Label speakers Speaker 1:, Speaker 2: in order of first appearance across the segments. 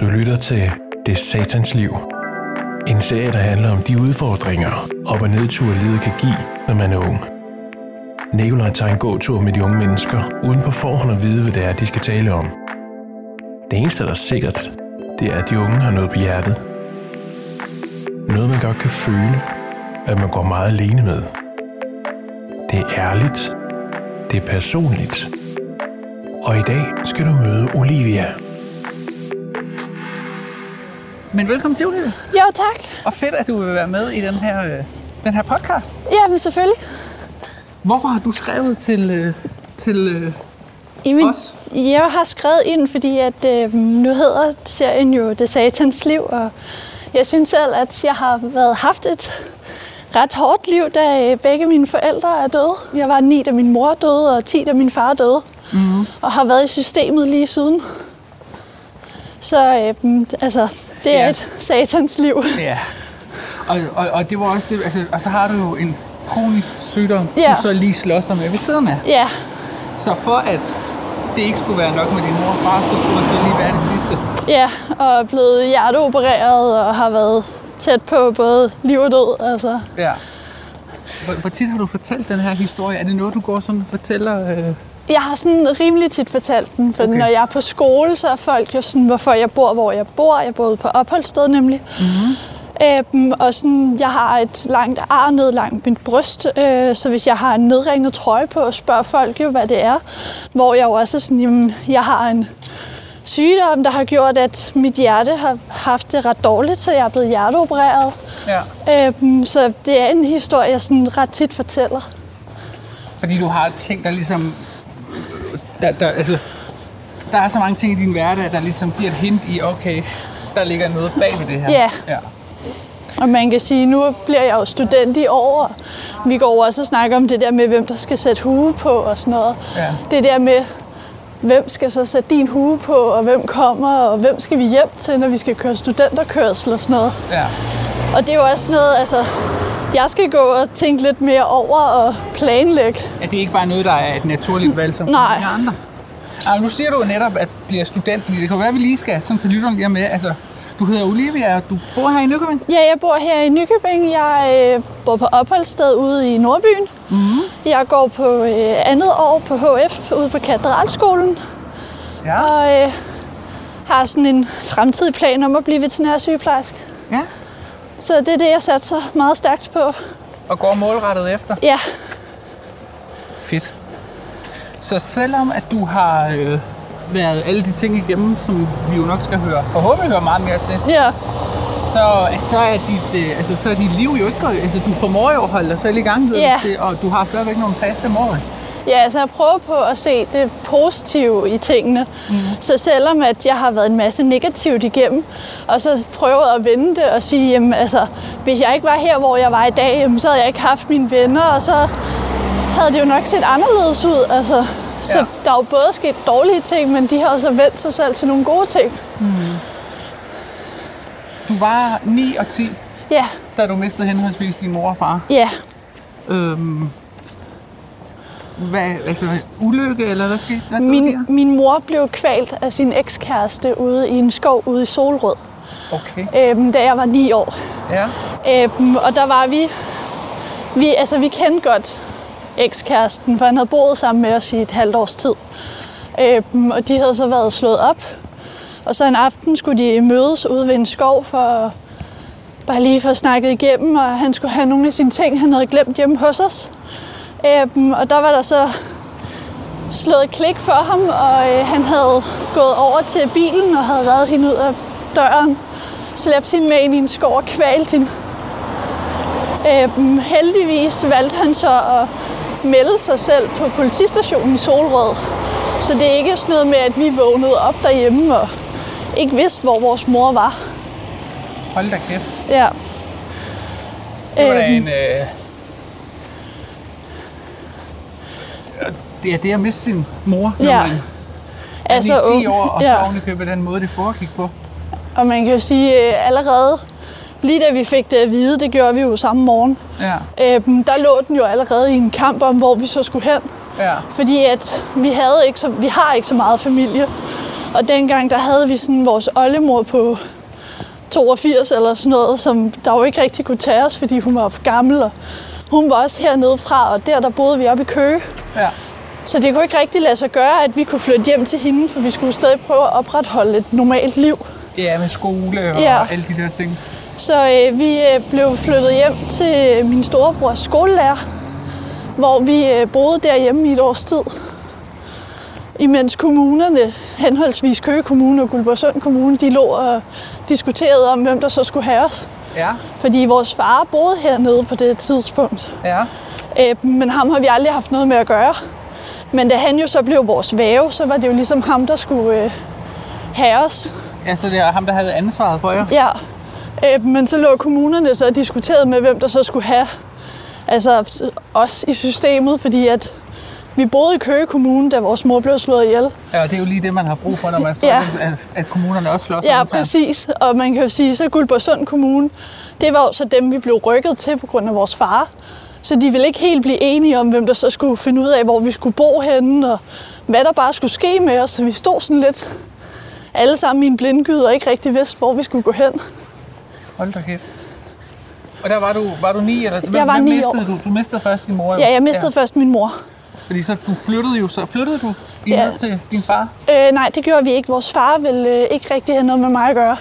Speaker 1: Du lytter til Det Satans Liv. En serie, der handler om de udfordringer, op- og nedture livet kan give, når man er ung. Nikolaj tager en gåtur med de unge mennesker, uden på forhånd at vide, hvad det er, de skal tale om. Det eneste, der er sikkert, det er, at de unge har noget på hjertet. Noget, man godt kan føle, at man går meget alene med. Det er ærligt. Det er personligt. Og i dag skal du møde Olivia.
Speaker 2: Men velkommen til, Olivia.
Speaker 3: Jo, tak.
Speaker 2: Og fedt, at du vil være med i den her, øh, den her podcast.
Speaker 3: Ja, men selvfølgelig.
Speaker 2: Hvorfor har du skrevet til, øh, til øh,
Speaker 3: Jamen,
Speaker 2: Os?
Speaker 3: jeg har skrevet ind, fordi at, øh, nu hedder serien jo Det Satans Liv, og jeg synes selv, at jeg har været, haft et ret hårdt liv, da øh, begge mine forældre er døde. Jeg var ni, da min mor døde, og 10, da min far døde. Mm. Og har været i systemet lige siden. Så øh, altså, det er
Speaker 2: Ja.
Speaker 3: et satans liv.
Speaker 2: ja. Og, og, og, det var også det, altså, og så har du jo en kronisk sygdom,
Speaker 3: Ja.
Speaker 2: du så lige slås med ved siden af.
Speaker 3: Ja,
Speaker 2: Så for at det ikke skulle være nok med din mor og far, så skulle der så lige være det sidste.
Speaker 3: ja, og er blevet hjerteopereret og har været tæt på både liv og død. Altså.
Speaker 2: Ja. Hvor, hvor tit har du fortalt den her historie? Er det noget, du går sådan og fortæller? Øh...
Speaker 3: Jeg har sådan rimelig tit fortalt den, for
Speaker 2: Okay.
Speaker 3: når jeg er på skole, så er folk jo sådan, hvorfor jeg bor, hvor jeg bor. Jeg bor ude på opholdssted nemlig. Mm-hmm. Øhm, og sådan, jeg har et langt ar ned langt mit bryst, øh, så hvis jeg har en nedringet trøje på, spørger folk jo, hvad det er. Hvor jeg jo også sådan, jamen, jeg har en sygdom, der har gjort, at mit hjerte har haft det ret dårligt, så jeg er blevet hjerteopereret.
Speaker 2: Ja.
Speaker 3: Øhm, så det er en historie, jeg sådan ret tit fortæller.
Speaker 2: Fordi du har ting, der ligesom... Der, der, altså, der er så mange ting i din hverdag, der ligesom giver et hint i, okay, der ligger noget bag ved det her.
Speaker 3: Ja.
Speaker 2: ja.
Speaker 3: Og man kan sige, nu bliver jeg jo student i år, vi går også og snakker om det der med, hvem der skal sætte hue på og sådan noget.
Speaker 2: Ja.
Speaker 3: Det der med, hvem skal så sætte din hue på, og hvem kommer, og hvem skal vi hjem til, når vi skal køre studenterkørsel og sådan noget.
Speaker 2: ja.
Speaker 3: Og det er jo også noget, altså, jeg skal gå og tænke lidt mere over og planlægge.
Speaker 2: At det ikke bare er noget, der er et naturligt valg som
Speaker 3: Nej.
Speaker 2: andre. Ah, nu siger du jo netop, at bliver student, fordi det kan være, at vi lige skal, sådan så lytteren lige er med. Altså, du hedder Olivia, og du bor her i Nykøbing.
Speaker 3: Ja, jeg bor her i Nykøbing. Jeg øh, bor på opholdssted ude i Nordbyen. Mm. Jeg går på øh, andet år på HF ude på Katedralskolen.
Speaker 2: Ja.
Speaker 3: Og øh, har sådan en fremtidig plan om at blive veterinær sygeplejerske.
Speaker 2: ja.
Speaker 3: Så det er det, jeg satser meget stærkt på.
Speaker 2: Og går målrettet efter.
Speaker 3: Ja,
Speaker 2: Fedt. Så selvom at du har øh, været alle de ting igennem, som vi jo nok skal høre, forhåbentlig høre meget mere til,
Speaker 3: ja,
Speaker 2: så, så, er dit, øh, altså, så er dit liv jo ikke gået. Altså, du formår jo at holde dig selv i gang
Speaker 3: Ja.
Speaker 2: til, og du har stadigvæk nogle faste mål.
Speaker 3: Ja altså jeg prøver på at se det positive i tingene. Mm. Så selvom at jeg har været en masse negativt igennem, og så prøvet at vende det og sige, jamen, altså, hvis jeg ikke var her, hvor jeg var i dag, jamen, så havde jeg ikke haft mine venner, og så havde det jo nok set anderledes ud. Altså, så
Speaker 2: Ja.
Speaker 3: der er jo både sket dårlige ting, men de har jo så vendt sig selv til nogle gode ting.
Speaker 2: Du var 9 og 10,
Speaker 3: Ja,
Speaker 2: da du mistede henholdsvis din mor og far.
Speaker 3: ja.
Speaker 2: Øhm, hvad, altså, ulykke, eller hvad skete der?
Speaker 3: Min, min mor blev kvalt af sin ekskæreste ude i en skov ude i Solrød,
Speaker 2: Okay,
Speaker 3: øhm, da jeg var ni år.
Speaker 2: ja.
Speaker 3: Øhm, og der var vi, vi, altså vi kendte godt ekskæresten, for han havde boet sammen med os i et halvt års tid. Øhm, og de havde så været slået op. Og så en aften skulle de mødes ude ved en skov for bare lige for at snakke igennem, og han skulle have nogle af sine ting, han havde glemt hjemme hos os. Øhm, og der var der så slået et klik for ham, og øh, han havde gået over til bilen og havde reddet hende ud af døren, slæbt hende med ind i en skov og kvalt hende. Øhm, heldigvis valgte han så at melde sig selv på politistationen i Solrød. Så det er ikke sådan noget med, at vi vågnede op derhjemme og ikke vidste, hvor vores mor var.
Speaker 2: Hold da kæft.
Speaker 3: Ja.
Speaker 2: Det var da
Speaker 3: Øhm,
Speaker 2: en... Øh... Det er det at miste sin mor, når
Speaker 3: Ja.
Speaker 2: man er
Speaker 3: altså,
Speaker 2: 10
Speaker 3: ung.
Speaker 2: år, og
Speaker 3: ja.
Speaker 2: så oven i købet den måde, det foregik på.
Speaker 3: Og man kan jo sige, øh, allerede lige da vi fik det at vide, det gjorde vi jo samme morgen,
Speaker 2: Ja,
Speaker 3: øhm, der lå den jo allerede i en kamp om, hvor vi så skulle hen.
Speaker 2: ja.
Speaker 3: Fordi at vi, havde ikke så, vi har ikke så meget familie. Og dengang, der havde vi sådan vores oldemor på 82 eller sådan noget, som der jo ikke rigtig kunne tage os, fordi hun var for gammel. Og hun var også hernede fra, og der, der boede vi oppe i Køge.
Speaker 2: Ja.
Speaker 3: Så det kunne ikke rigtig lade sig gøre, at vi kunne flytte hjem til hende, for vi skulle stadig prøve at opretholde et normalt liv.
Speaker 2: Ja, med skole og
Speaker 3: Ja.
Speaker 2: alle de der ting.
Speaker 3: Så øh, vi øh, blev flyttet hjem til min storebrors skolelærer, hvor vi øh, boede derhjemme i et års tid. Imens kommunerne, henholdsvis Køge Kommune og Guldborgsund Kommune, de lå og diskuterede om, hvem der så skulle have os.
Speaker 2: Ja,
Speaker 3: Fordi vores far boede hernede på det tidspunkt.
Speaker 2: ja.
Speaker 3: Øh, men ham har vi aldrig haft noget med at gøre. Men da han jo så blev vores væve, så var det jo ligesom ham, der skulle øh, have os.
Speaker 2: Ja, så det er ham, der havde ansvaret for jer.
Speaker 3: Ja, øh, men så lå kommunerne så og diskuterede med, hvem der så skulle have altså, os i systemet, fordi at vi boede i Køge Kommune, da vores mor blev slået ihjel.
Speaker 2: Ja, og det er jo lige det, man har brug for, når man står
Speaker 3: Ja.
Speaker 2: at, at kommunerne også slås
Speaker 3: Ja, præcis. Og man kan jo sige, så Guldborgsund Kommune, det var jo så dem, vi blev rykket til på grund af vores far. Så de ville ikke helt blive enige om, hvem der så skulle finde ud af, hvor vi skulle bo henne, og hvad der bare skulle ske med os. Så vi stod sådan lidt alle sammen i en blindgyde og ikke rigtig vidste, hvor vi skulle gå hen.
Speaker 2: Hold da kæft. Og der var du, var du ni, eller hvem,
Speaker 3: Jeg var
Speaker 2: hvem
Speaker 3: ni
Speaker 2: mistede
Speaker 3: år.
Speaker 2: du? Du mistede først din mor.
Speaker 3: Ja, jeg mistede ja. først min mor.
Speaker 2: Fordi så du flyttede jo, så flyttede du i
Speaker 3: Ja.
Speaker 2: til din far?
Speaker 3: Øh, nej, det gjorde vi ikke. Vores far ville øh, ikke rigtig have noget med mig at gøre.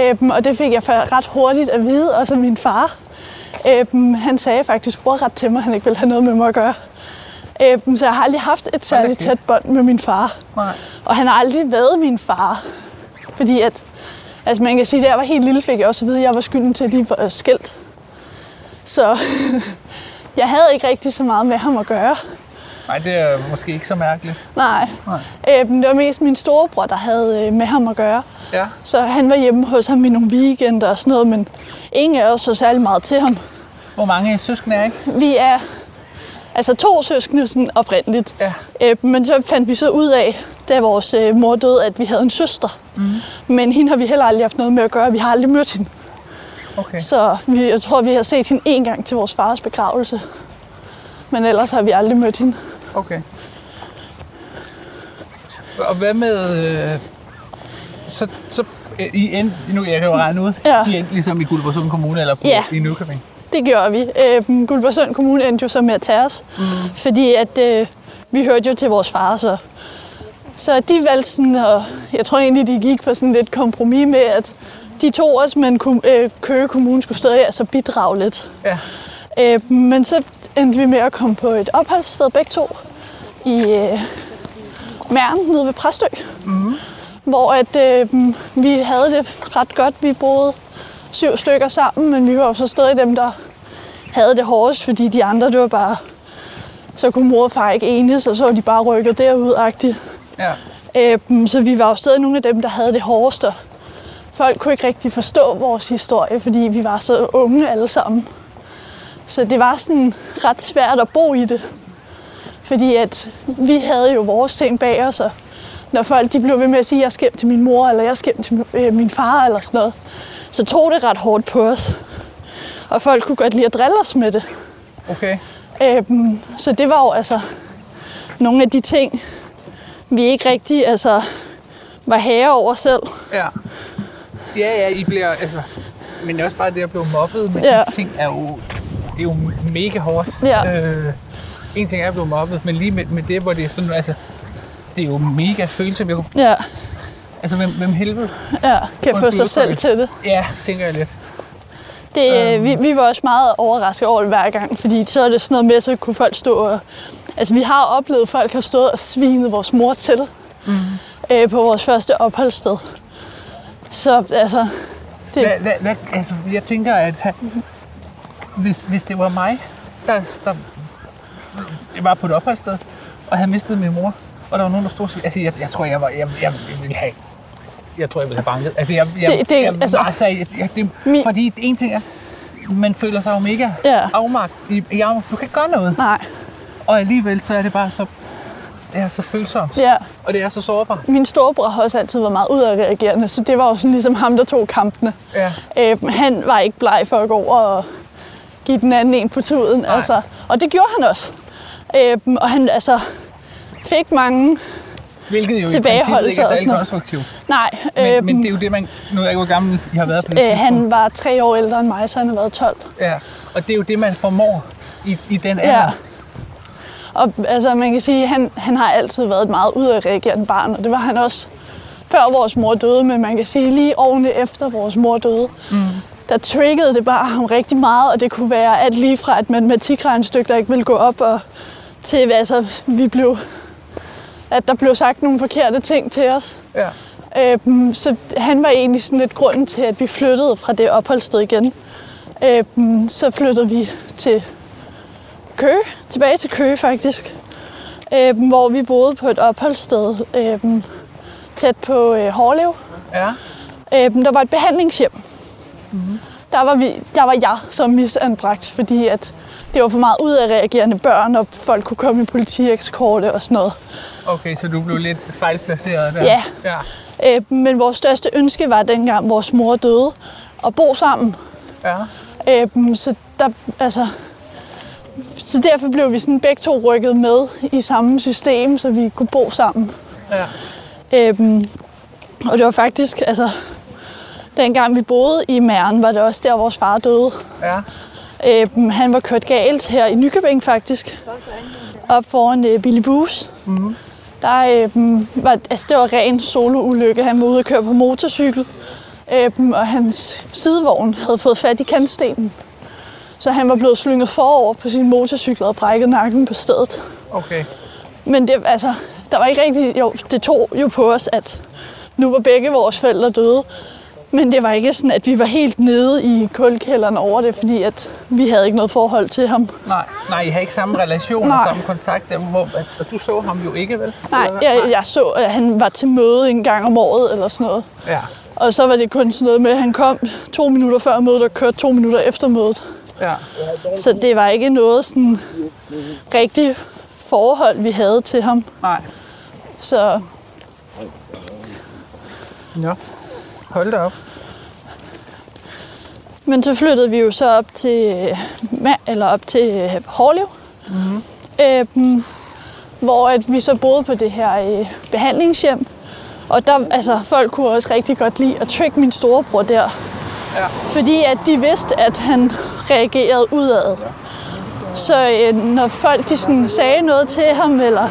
Speaker 3: Øhm, og det fik jeg ret hurtigt at vide, også af min far. Øhm, han sagde faktisk ordret til mig, at han ikke ville have noget med mig at gøre. Øhm, så jeg har aldrig haft et særligt tæt bånd med min far.
Speaker 2: Nej.
Speaker 3: Og han har aldrig været min far. Fordi at, altså man kan sige, at da jeg var helt lille, fik jeg også at vide, at jeg var skylden til, at de var skilt. Så jeg havde ikke rigtig så meget med ham at gøre.
Speaker 2: Nej, det er måske ikke så mærkeligt.
Speaker 3: Nej.
Speaker 2: Nej.
Speaker 3: Øhm, det var mest min storebror, der havde øh, med ham at gøre.
Speaker 2: Ja.
Speaker 3: Så han var hjemme hos ham i nogle weekender og sådan noget, men ingen af os så særlig meget til ham.
Speaker 2: Hvor mange søskende er ikke?
Speaker 3: Vi er altså to søskende sådan oprindeligt.
Speaker 2: Ja.
Speaker 3: Øh, men så fandt vi så ud af, da vores øh, mor døde, at vi havde en søster. Mm. Men hende har vi heller aldrig haft noget med at gøre. Vi har aldrig mødt hende.
Speaker 2: Okay.
Speaker 3: Så vi, jeg tror, vi har set hende en gang til vores fars begravelse. Men ellers har vi aldrig mødt hende.
Speaker 2: Okay. Og hvad med... Øh, så, så I endte, nu jeg kan jo regne ud,
Speaker 3: Ja.
Speaker 2: I endte ligesom i Guldborgsund Kommune eller på,
Speaker 3: Ja.
Speaker 2: i Nykøbing.
Speaker 3: Det gjorde vi. Øh, Guldborgsund Kommune endte jo så med at tage os, mm. fordi at, øh, vi hørte jo til vores far, så, så de valgte sådan, og jeg tror egentlig, de gik på sådan lidt kompromis med, at de tog os, men øh, Køge Kommune skulle stadig altså bidrage lidt.
Speaker 2: Ja.
Speaker 3: Øh, men så endte vi med at komme på et opholdssted begge to i øh, Mærn nede ved Præstø. Mm. Hvor at, øh, vi havde det ret godt. Vi boede syv stykker sammen, men vi var jo så stadig dem, der havde det hårdest, fordi de andre, det var bare... Så kunne mor og far ikke enes, og så var de bare rykket derud-agtigt.
Speaker 2: Ja.
Speaker 3: Øh, så vi var jo stadig nogle af dem, der havde det hårdeste. Folk kunne ikke rigtig forstå vores historie, fordi vi var så unge alle sammen. Så det var sådan ret svært at bo i det. Fordi at vi havde jo vores ting bag os, og når folk de blev ved med at sige, at jeg skal hjem til min mor, eller jeg skal hjem til øh, min far, eller sådan noget, så tog det ret hårdt på os. Og folk kunne godt lide at drille os med det.
Speaker 2: Okay.
Speaker 3: Øhm, så det var jo altså nogle af de ting, vi ikke rigtig altså, var herre over selv.
Speaker 2: Ja. Ja, ja, I bliver, altså, men også bare det at blive mobbet med
Speaker 3: Ja.
Speaker 2: de ting er jo, det er jo mega hårdt.
Speaker 3: Ja.
Speaker 2: Øh, en ting er at blive mobbet, men lige med, med det, hvor det er sådan, altså, det er jo mega følsomt. Kunne-
Speaker 3: Ja,
Speaker 2: Altså, hvem, hvem helvede?
Speaker 3: ja kan få sig selv til det.
Speaker 2: Ja, tænker jeg lidt.
Speaker 3: det øh, vi, vi var også meget overrasket over det hver gang, fordi så er det sådan noget med, så kunne folk stå og... Altså, vi har oplevet, at folk har stået og svinet vores mor til mm. øh, på vores første opholdssted. Så altså, det,
Speaker 2: Hvad, hvad, hvad, altså, jeg tænker, at hvis, hvis det var mig, der, der jeg var på et opholdssted, og havde mistet min mor, og der var nogen, der stod og altså, jeg, jeg tror, jeg var, jeg, jeg, jeg ville have, jeg tror, jeg ville have banket. Altså, jeg, jeg,
Speaker 3: Det- det-
Speaker 2: jeg,
Speaker 3: altså-
Speaker 2: var så, jeg, jeg, det,
Speaker 3: Min-
Speaker 2: fordi en ting er, man føler sig jo mega
Speaker 3: Ja.
Speaker 2: afmagt i, i armen, for du kan ikke gøre noget.
Speaker 3: nej,
Speaker 2: Og alligevel, så er det bare så, det er så følsomt,
Speaker 3: ja.
Speaker 2: og det er så sårbart.
Speaker 3: Min storebror har også altid været meget udadreagerende, så det var jo sådan ligesom ham, der tog kampene.
Speaker 2: Ja.
Speaker 3: Øh, han var ikke bleg for at gå over og give den anden en på tuden.
Speaker 2: Nej.
Speaker 3: Altså. Og det gjorde han også. Øh, og han altså, fik mange
Speaker 2: Hvilket jo i
Speaker 3: tilbageholdelse
Speaker 2: princippet ikke er særlig konstruktivt.
Speaker 3: Nej,
Speaker 2: Men,
Speaker 3: øh,
Speaker 2: men det er jo det, man... Nu er jeg ikke, hvor gammel I har været på det
Speaker 3: øh,
Speaker 2: tidspunkt.
Speaker 3: han var tre år ældre end mig, så han har været 12.
Speaker 2: Ja, og det er jo det, man formår i, i den alder.
Speaker 3: Ja. Og altså, man kan sige, at han, han har altid været et meget udadreagerende barn, og det var han også før vores mor døde, men man kan sige lige årene efter vores mor døde, mm. der triggede det bare ham rigtig meget, og det kunne være alt lige fra et matematikregnstykke, der ikke ville gå op, og til altså, vi blev, at der blev sagt nogle forkerte ting til os.
Speaker 2: Ja.
Speaker 3: Øhm, så han var egentlig sådan lidt grunden til, at vi flyttede fra det opholdssted igen. Øhm, så flyttede vi til Køge, tilbage til Køge faktisk, øhm, hvor vi boede på et opholdssted øhm, tæt på øh, Hårlev.
Speaker 2: Ja.
Speaker 3: Øhm, der var et behandlingshjem. Mm-hmm. Der, var vi, der var jeg som misanbragt, fordi at det var for meget udadreagerende børn, og folk kunne komme i politiekskorte og sådan noget.
Speaker 2: Okay, så du blev lidt fejlplaceret der.
Speaker 3: Ja.
Speaker 2: ja.
Speaker 3: Øh, men vores største ønske var dengang vores mor døde, at bo sammen.
Speaker 2: Ja.
Speaker 3: Øh, så, der, altså, så derfor blev vi sådan begge to rykket med i samme system, så vi kunne bo sammen.
Speaker 2: Ja.
Speaker 3: Øhm, og det var faktisk, altså, dengang vi boede i Mæren, var det også der, vores far døde.
Speaker 2: Ja.
Speaker 3: Øhm, han var kørt galt her i Nykøbing faktisk, op foran øh, Billy Boos. Mm-hmm. Der øhm, var, altså, det var ren soloulykke. Han var ude at køre på motorcykel, øhm, og hans sidevogn havde fået fat i kantstenen. Så han var blevet slynget forover på sin motorcykel og brækket nakken på stedet.
Speaker 2: Okay.
Speaker 3: Men det, altså, der var ikke rigtig, jo, det tog jo på os, at nu var begge vores forældre døde. Men det var ikke sådan, at vi var helt nede i kulkælderen over det, fordi at vi havde ikke noget forhold til ham.
Speaker 2: Nej, nej, I har ikke samme relation
Speaker 3: Nej.
Speaker 2: og samme kontakt. Hvor, og du så ham jo ikke, vel?
Speaker 3: Nej, jeg, jeg så, at han var til møde en gang om året eller sådan noget.
Speaker 2: Ja.
Speaker 3: Og så var det kun sådan noget med, at han kom to minutter før mødet og kørte to minutter efter mødet.
Speaker 2: Ja.
Speaker 3: Så det var ikke noget sådan rigtigt forhold, vi havde til ham.
Speaker 2: Nej.
Speaker 3: Så
Speaker 2: Nå. Hold da op.
Speaker 3: Men så flyttede vi jo så op til, øh, eller op til øh, Hårlev, mm-hmm. øhm, hvor at vi så boede på det her øh, behandlingshjem. Og der, altså, folk kunne også rigtig godt lide at trick min storebror der.
Speaker 2: Ja.
Speaker 3: Fordi at de vidste, at han reagerede udad. Så øh, når folk de sådan sagde noget til ham, eller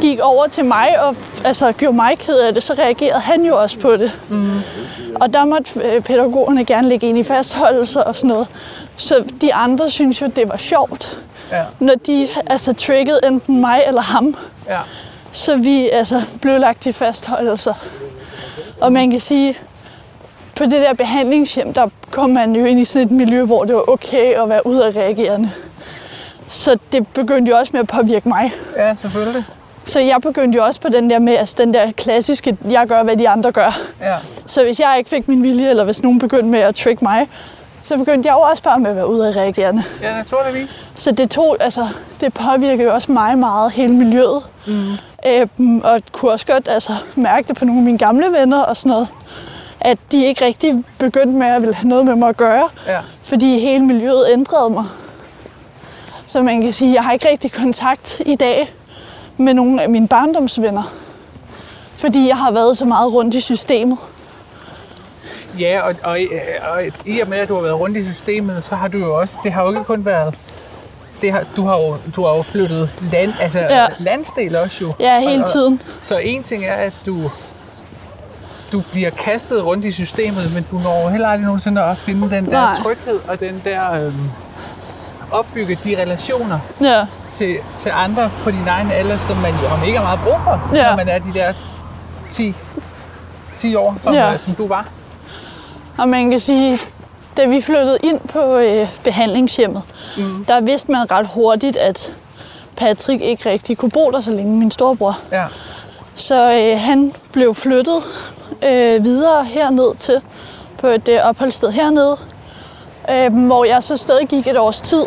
Speaker 3: gik over til mig og altså, gjorde mig ked af det, så reagerede han jo også på det. Mm. Og der måtte øh, pædagogerne gerne lægge ind i fastholdelse og sådan noget. Så de andre synes jo, det var sjovt,
Speaker 2: Ja.
Speaker 3: når de altså, triggede enten mig eller ham.
Speaker 2: Ja.
Speaker 3: Så vi altså, blev lagt i fastholdelser. Og man kan sige, på det der behandlingshjem, der kom man jo ind i sådan et miljø, hvor det var okay at være udadreagerende. Så det begyndte jo også med at påvirke mig.
Speaker 2: Ja, selvfølgelig.
Speaker 3: Så jeg begyndte jo også på den der med, altså den der klassiske, jeg gør, hvad de andre gør.
Speaker 2: Ja.
Speaker 3: Så hvis jeg ikke fik min vilje, eller hvis nogen begyndte med at trick mig, så begyndte jeg jo også bare med at være udadreagerende.
Speaker 2: Ja, naturligvis.
Speaker 3: Så det tog, altså, det påvirker jo også mig meget, hele miljøet. Mm. Øhm, og kunne også godt altså, mærke det på nogle af mine gamle venner og sådan noget, at de ikke rigtig begyndte med at ville have noget med mig at gøre,
Speaker 2: Ja.
Speaker 3: fordi hele miljøet ændrede mig. Så man kan sige, at jeg har ikke rigtig kontakt i dag med nogle af mine barndomsvenner, fordi jeg har været så meget rundt i systemet.
Speaker 2: Ja, og, og, og i og med, at du har været rundt i systemet, så har du jo også, det har jo ikke kun været, det har, du, har jo, du har jo flyttet land, altså
Speaker 3: Ja.
Speaker 2: landsdel også jo.
Speaker 3: Ja, hele
Speaker 2: Og- og-
Speaker 3: tiden.
Speaker 2: Så en ting er, at du, du bliver kastet rundt i systemet, men du når heller aldrig nogensinde at finde den der
Speaker 3: Nej.
Speaker 2: tryghed og den der øhm, opbygge de relationer
Speaker 3: Ja,
Speaker 2: til, til andre på din egen alder, som man jo har meget brug for,
Speaker 3: Ja.
Speaker 2: når man er de der 10, 10 år, som,
Speaker 3: Ja.
Speaker 2: ja. som du var.
Speaker 3: Og man kan sige, da vi flyttede ind på øh, behandlingshjemmet, mm. der vidste man ret hurtigt, at Patrick ikke rigtig kunne bo der så længe, min storebror.
Speaker 2: Ja.
Speaker 3: Så øh, han blev flyttet øh, videre herned til, på et øh, opholdssted hernede, øh, hvor jeg så stadig gik et års tid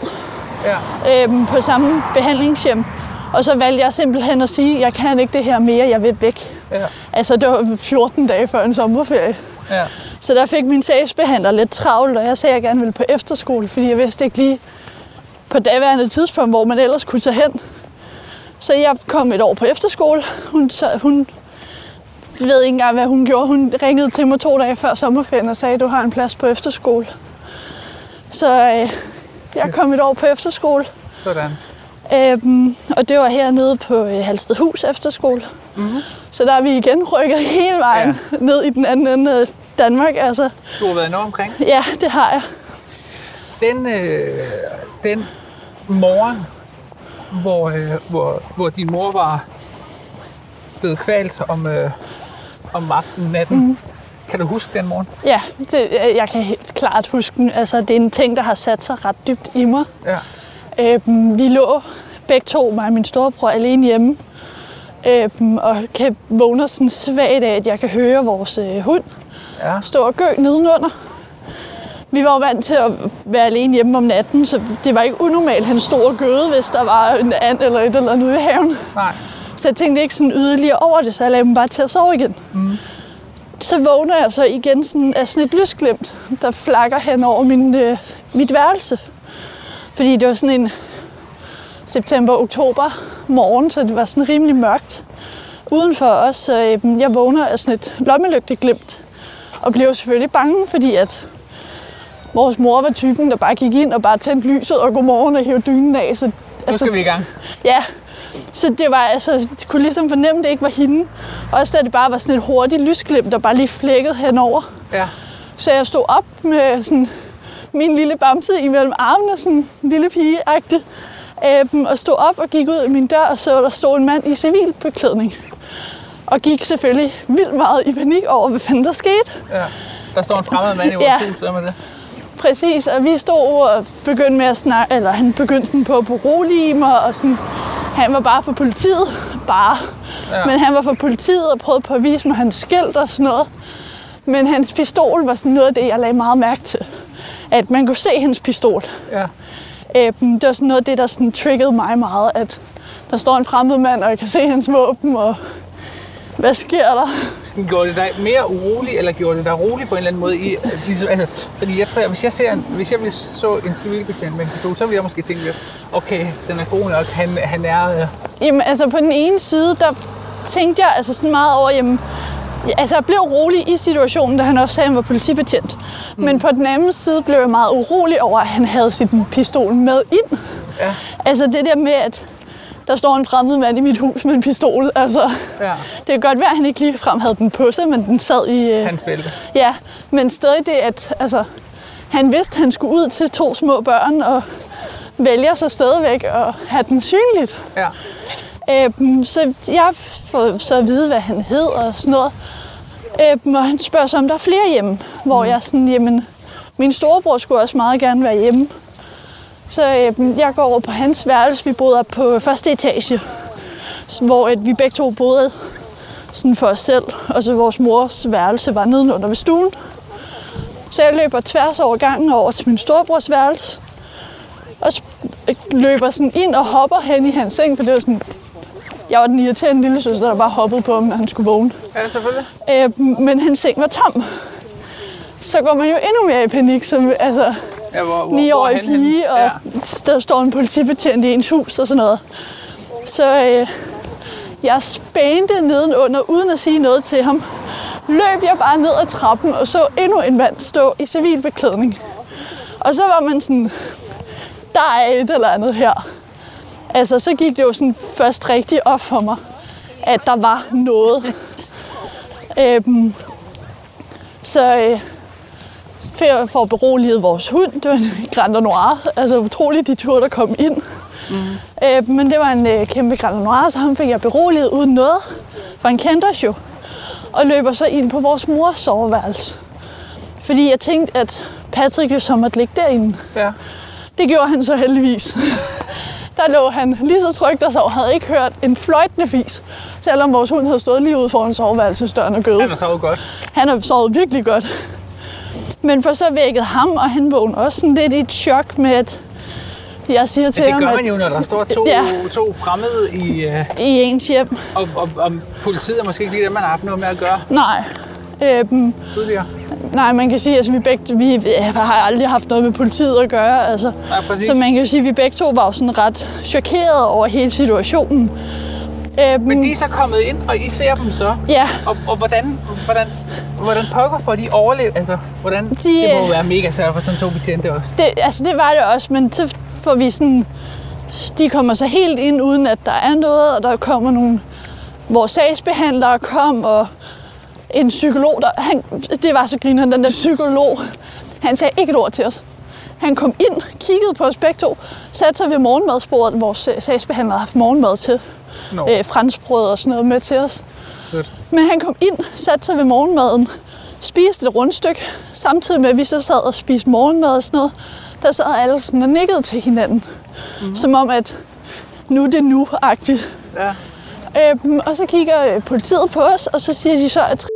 Speaker 2: Ja.
Speaker 3: øh, på samme behandlingshjem. Og så valgte jeg simpelthen at sige, jeg kan ikke det her mere, jeg vil væk.
Speaker 2: Ja.
Speaker 3: Altså, det var 14 dage før en sommerferie.
Speaker 2: Ja.
Speaker 3: Så der fik min sagsbehandler lidt travlt, og jeg sagde, at jeg gerne ville på efterskole, fordi jeg vidste ikke lige på daværende tidspunkt, hvor man ellers kunne tage hen. Så jeg kom et år på efterskole. Hun, så, hun ved ikke engang, hvad hun gjorde. Hun ringede til mig to dage før sommerferien og sagde, at du har en plads på efterskole. Så øh, jeg kom et år på efterskole.
Speaker 2: Sådan.
Speaker 3: Øhm, og det var hernede på øh, Halstedhus efterskole. Mm-hmm. Så der er vi igen rykket hele vejen ja. ned i den anden ende af Danmark. Altså,
Speaker 2: Du har været enormt omkring.
Speaker 3: ja, det har jeg.
Speaker 2: Den, øh, den morgen, hvor, øh, hvor, hvor din mor var blevet kvalt om, øh, om aftenen, natten. Mm. Kan du huske den morgen?
Speaker 3: Ja, det, jeg kan helt klart huske den. Altså, det er en ting, der har sat sig ret dybt i mig.
Speaker 2: Ja.
Speaker 3: Øhm, vi lå begge to, mig og min storebror, alene hjemme. Øhm, og kan vågner sådan svagt af, at jeg kan høre vores øh, hund
Speaker 2: Ja.
Speaker 3: stå og gø nedenunder. Vi var jo vant til at være alene hjemme om natten, så det var ikke unormalt, at han stod og gøde, hvis der var en and eller et eller andet ude i haven.
Speaker 2: Nej.
Speaker 3: Så jeg tænkte ikke sådan yderligere over det, så jeg lagde dem bare til at sove igen. Mm. Så vågner jeg så igen sådan, af sådan et lysglimt, der flakker hen over min, øh, mit værelse. Fordi det var sådan en september-oktober morgen, så det var sådan rimelig mørkt udenfor os. Så øh, jeg vågner af sådan et lommelygteglimt og blev selvfølgelig bange, fordi at vores mor var typen, der bare gik ind og bare tændte lyset og godmorgen og hævde dynen af. Så,
Speaker 2: Nu skal vi i gang.
Speaker 3: Ja, så det var altså, det kunne ligesom fornemme, at det ikke var hende. Også da det bare var sådan et hurtigt lysglimt, der bare lige flækkede henover.
Speaker 2: Ja.
Speaker 3: Så jeg stod op med sådan min lille bamse imellem armene, sådan en lille pige øhm, og stod op og gik ud af min dør, og så der stod en mand i civilbeklædning. Og gik selvfølgelig vildt meget i panik over, hvad fanden der skete.
Speaker 2: ja. Der står en fremmed mand i vores
Speaker 3: Ja.
Speaker 2: hus, hvad med det?
Speaker 3: Præcis, og vi stod og begyndte med at snakke, eller han begyndte sådan på at berolige mig, og sådan, han var bare for politiet, bare.
Speaker 2: Ja.
Speaker 3: Men han var for politiet og prøvede på at vise mig hans skilt og sådan noget. Men hans pistol var sådan noget af det, jeg lagde meget mærke til. At man kunne se hans pistol.
Speaker 2: Ja.
Speaker 3: Øhm, det var sådan noget af det, der sådan triggede mig meget, at der står en fremmed mand, og jeg kan se hans våben, og hvad sker der?
Speaker 2: Gjorde det dig mere urolig, eller gjorde det dig rolig på en eller anden måde? I, ligesom, altså, fordi jeg tror, hvis jeg, ser en, hvis jeg ville så en civilbetjent med en pistol, så ville jeg måske tænke, lidt, okay, den er god nok, han, han er... Øh,
Speaker 3: Jamen, altså på den ene side, der tænkte jeg altså sådan meget over, jamen, ja, altså jeg blev rolig i situationen, da han også sagde, at han var politibetjent. Mm. Men på den anden side blev jeg meget urolig over, at han havde sin pistol med ind.
Speaker 2: ja,
Speaker 3: Altså det der med, at der står en fremmed mand i mit hus med en pistol. Altså,
Speaker 2: ja,
Speaker 3: det kan godt være, at han ikke ligefrem havde den på sig, men den sad i... Øh,
Speaker 2: hans bælte.
Speaker 3: Ja, men stadig det, at altså, han vidste, at han skulle ud til to små børn, og vælger så stadigvæk at have den synligt.
Speaker 2: Ja.
Speaker 3: Øhm, så jeg får så at vide, hvad han hed og sådan noget. Øhm, og han spørger så, om der er flere hjemme. Hvor jeg sådan, jamen, min storebror skulle også meget gerne være hjemme. Så øhm, jeg går over på hans værelse. Vi boede op på første etage. Så- Hvor at vi begge to boede sådan for os selv. Og så vores mors værelse var nedenunder ved stuen. Så jeg løber tværs over gangen over til min storebrors værelse. Og sp- løber sådan ind og hopper hen i hans seng, for det var sådan, jeg var den irriterende lille søster, der bare hoppede på ham, når han skulle vågne.
Speaker 2: Ja, selvfølgelig.
Speaker 3: Øh, men hans seng var tom. Så går man jo endnu mere i panik, som altså,
Speaker 2: Ja, hvor, hvor,
Speaker 3: 9-årig
Speaker 2: hvor han-
Speaker 3: pige, og
Speaker 2: Ja.
Speaker 3: der står en politibetjent i ens hus og sådan noget. Så øh, jeg spændte nedenunder, uden at sige noget til ham. Løb jeg bare ned ad trappen og så endnu en mand stå i civilbeklædning. Og så var man sådan, der er et eller andet her. Altså, så gik det jo sådan først rigtig op for mig, at der var noget. øhm, så øh, for, for at berolige vores hund, det var en Grand Noir. Altså utroligt de tur, der kom ind. Mm. Øh, men det var en øh, kæmpe Grand Noir, så ham fik jeg beroliget uden noget. For han kendte os jo. Og løber så ind på vores mors soveværelse. Fordi jeg tænkte, at Patrick jo så måtte ligge derinde.
Speaker 2: Ja.
Speaker 3: Det gjorde han så heldigvis. Der lå han lige så trygt og sov, havde ikke hørt en fløjtende fis, selvom vores hund havde stået lige ude foran soveværelsesdøren og gødet.
Speaker 2: Han har sovet godt.
Speaker 3: Han har sovet virkelig godt. Men for så vækkede ham, og han vågnede også sådan lidt i et chok med, at jeg siger til
Speaker 2: Men det
Speaker 3: ham,
Speaker 2: gør
Speaker 3: at
Speaker 2: man jo, når der står to,
Speaker 3: Ja.
Speaker 2: to fremmede i... Uh,
Speaker 3: i ens hjem,
Speaker 2: og, og, og, politiet er måske ikke lige det, man har haft noget med at gøre
Speaker 3: nej. Øhm,
Speaker 2: tidligere.
Speaker 3: nej, man kan sige, at altså, vi, begge, vi øh, har aldrig haft noget med politiet at gøre. Altså.
Speaker 2: Ja, præcis.
Speaker 3: Så man kan sige, at vi begge to var sådan ret chokeret over hele situationen. Øhm,
Speaker 2: Men de er så kommet ind, og I ser dem så.
Speaker 3: Ja,
Speaker 2: Og, og hvordan, hvordan, hvordan pokker får de overlevet? Altså, hvordan, de, det må jo
Speaker 3: øh,
Speaker 2: være mega svært for sådan to betjente også.
Speaker 3: det, altså det var det også, men så får vi sådan... De kommer så helt ind, uden at der er noget, og der kommer nogle... Vores sagsbehandlere kom, og en psykolog, der, han, det var så griner den der psykolog. Han sagde ikke et ord til os. Han kom ind, kiggede på os begge to, satte sig ved morgenmadsbordet. Vores øh, sagsbehandler har haft morgenmad til.
Speaker 2: Nå,
Speaker 3: Øh, franskbrød og sådan noget med til os.
Speaker 2: sødt.
Speaker 3: Men han kom ind, satte sig ved morgenmaden, spiste et rundstykke, samtidig med, at vi så sad og spiste morgenmad og sådan noget. Der sad alle sådan og nikkede til hinanden. Mm. Som om, at nu er det nu-agtigt.
Speaker 2: Ja.
Speaker 3: Øhm, og så kigger øh, politiet på os, og så siger de så, at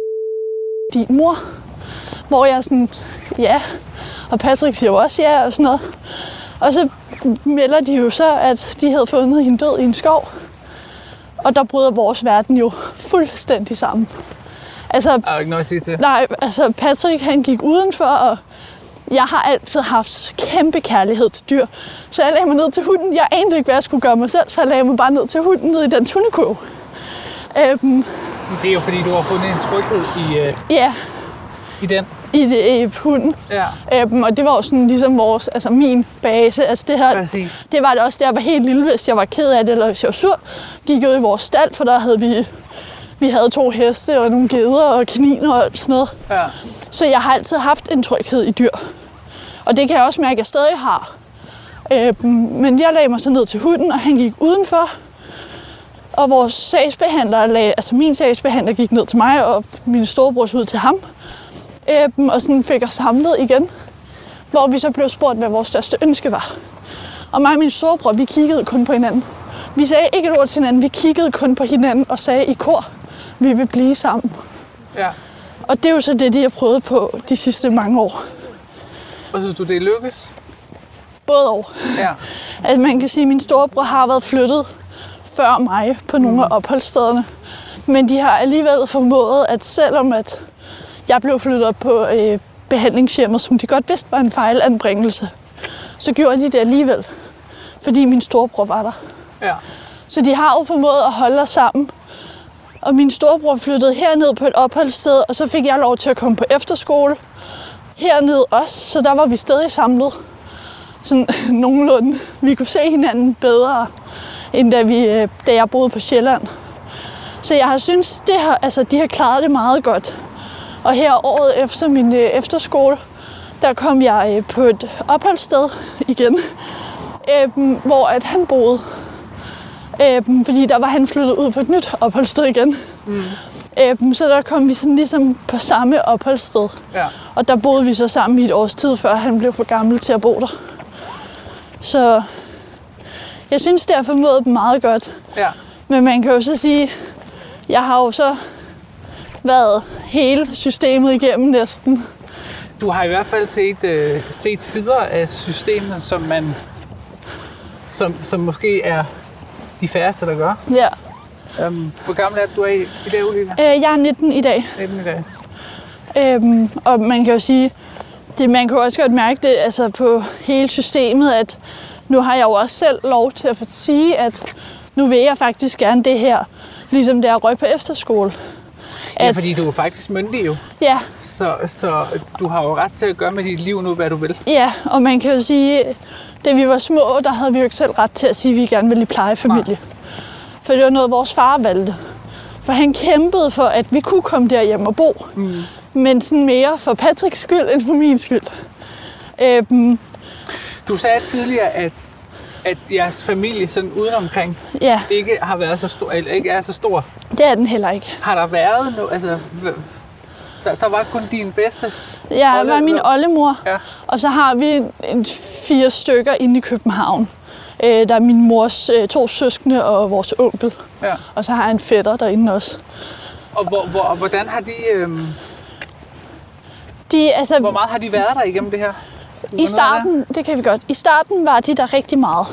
Speaker 3: din mor. Hvor jeg sådan, ja. Og Patrick siger jo også ja, og sådan noget. Og så melder de jo så, at de havde fundet hende død i en skov. Og der bryder vores verden jo fuldstændig sammen. Altså,
Speaker 2: Der er jo ikke noget at sige til.
Speaker 3: nej, altså Patrick han gik udenfor, og jeg har altid haft kæmpe kærlighed til dyr. Så jeg lagde mig ned til hunden. Jeg anede ikke, hvad jeg skulle gøre mig selv, så jeg lagde mig bare ned til hunden ned i den hundekurv. Øhm,
Speaker 2: Det er jo fordi, du har fundet en tryghed i, øh,
Speaker 3: ja,
Speaker 2: i den.
Speaker 3: I det, hunden.
Speaker 2: Ja,
Speaker 3: Øhm, og det var jo sådan ligesom vores, altså min base. Altså det her,
Speaker 2: præcis.
Speaker 3: det var det også, da jeg var helt lille, hvis jeg var ked af det, eller hvis jeg var sur. Gik jeg ud i vores stald, for der havde vi, vi havde to heste og nogle geder og kaniner og sådan noget.
Speaker 2: Ja.
Speaker 3: Så jeg har altid haft en tryghed i dyr. Og det kan jeg også mærke, at jeg stadig har. Øhm, men jeg lagde mig så ned til hunden, og han gik udenfor. Og vores sagsbehandler, lagde, altså min sagsbehandler gik ned til mig, og min storebrors ud til ham. Øhm, og sådan fik os samlet igen. Hvor vi så blev spurgt, hvad vores største ønske var. Og mig og min storebror, vi kiggede kun på hinanden. Vi sagde ikke et ord til hinanden, vi kiggede kun på hinanden og sagde i kor, vi vil blive sammen.
Speaker 2: ja.
Speaker 3: Og det er jo så det, de har prøvet på de sidste mange år.
Speaker 2: Og synes du, det lykkes?
Speaker 3: Både og.
Speaker 2: Ja.
Speaker 3: At man kan sige, at min storebror har været flyttet før mig på nogle af opholdsstederne. Men de har alligevel formået, at selvom at jeg blev flyttet op på øh, behandlingshjemmet, som de godt vidste var en fejlanbringelse, så gjorde de det alligevel. Fordi min storebror var der.
Speaker 2: Ja.
Speaker 3: Så de har jo formået at holde os sammen. Og min storebror flyttede herned på et opholdssted, og så fik jeg lov til at komme på efterskole hernede også, så der var vi stadig samlet. Sådan nogenlunde. Vi kunne se hinanden bedre, end da, vi, øh, da jeg boede på Sjælland. Så jeg har synes, det har, altså, de har klaret det meget godt. Og her året efter min øh, efterskole, der kom jeg øh, på et opholdssted igen, øh, hvor at han boede. Øh, fordi der var han flyttet ud på et nyt opholdssted igen. Mm. Øh, så der kom vi sådan ligesom på samme opholdssted.
Speaker 2: Ja.
Speaker 3: Og der boede vi så sammen i et års tid, før han blev for gammel til at bo der. Så jeg synes, det har formået dem meget godt.
Speaker 2: Ja.
Speaker 3: Men man kan jo så sige, jeg har jo så været hele systemet igennem næsten.
Speaker 2: Du har i hvert fald set, øh, set sider af systemet, som man som, som måske er de færreste, der gør.
Speaker 3: Ja.
Speaker 2: Um, hvor gammel er du er i, i dag, Olivia?
Speaker 3: Øh, jeg er 19 i dag.
Speaker 2: 19 i dag.
Speaker 3: Øhm, og man kan jo sige, det, man kan jo også godt mærke det altså på hele systemet, at nu har jeg jo også selv lov til at få sige, at nu vil jeg faktisk gerne det her, ligesom det er røg på efterskole.
Speaker 2: Ja, fordi du er faktisk myndig jo.
Speaker 3: ja,
Speaker 2: Så, så du har jo ret til at gøre med dit liv nu, hvad du vil.
Speaker 3: ja, og man kan jo sige, da vi var små, der havde vi jo ikke selv ret til at sige, at vi gerne ville i plejefamilie. For det var noget, vores far valgte. For han kæmpede for, at vi kunne komme derhjem og bo. Mm. Men sådan mere for Patricks skyld end for min skyld. Øhm,
Speaker 2: Du sagde tidligere, at, at jeres familie sådan udenomkring
Speaker 3: ja,
Speaker 2: ikke har været så stor, eller ikke er så stor.
Speaker 3: det er den heller ikke.
Speaker 2: Har der været noget, altså, der, der var kun din bedste?
Speaker 3: Jeg
Speaker 2: Olle-
Speaker 3: var min oldemor,
Speaker 2: Ja.
Speaker 3: og så har vi en, fire stykker inde i København. Øh, der er min mors øh, to søskende og vores onkel.
Speaker 2: Ja.
Speaker 3: Og så har jeg en fætter derinde også.
Speaker 2: Og hvor, hvor, og hvordan har de, øhm,
Speaker 3: De, altså,
Speaker 2: hvor meget har de været der igennem det her?
Speaker 3: I starten, det kan vi godt. I starten var de der rigtig meget.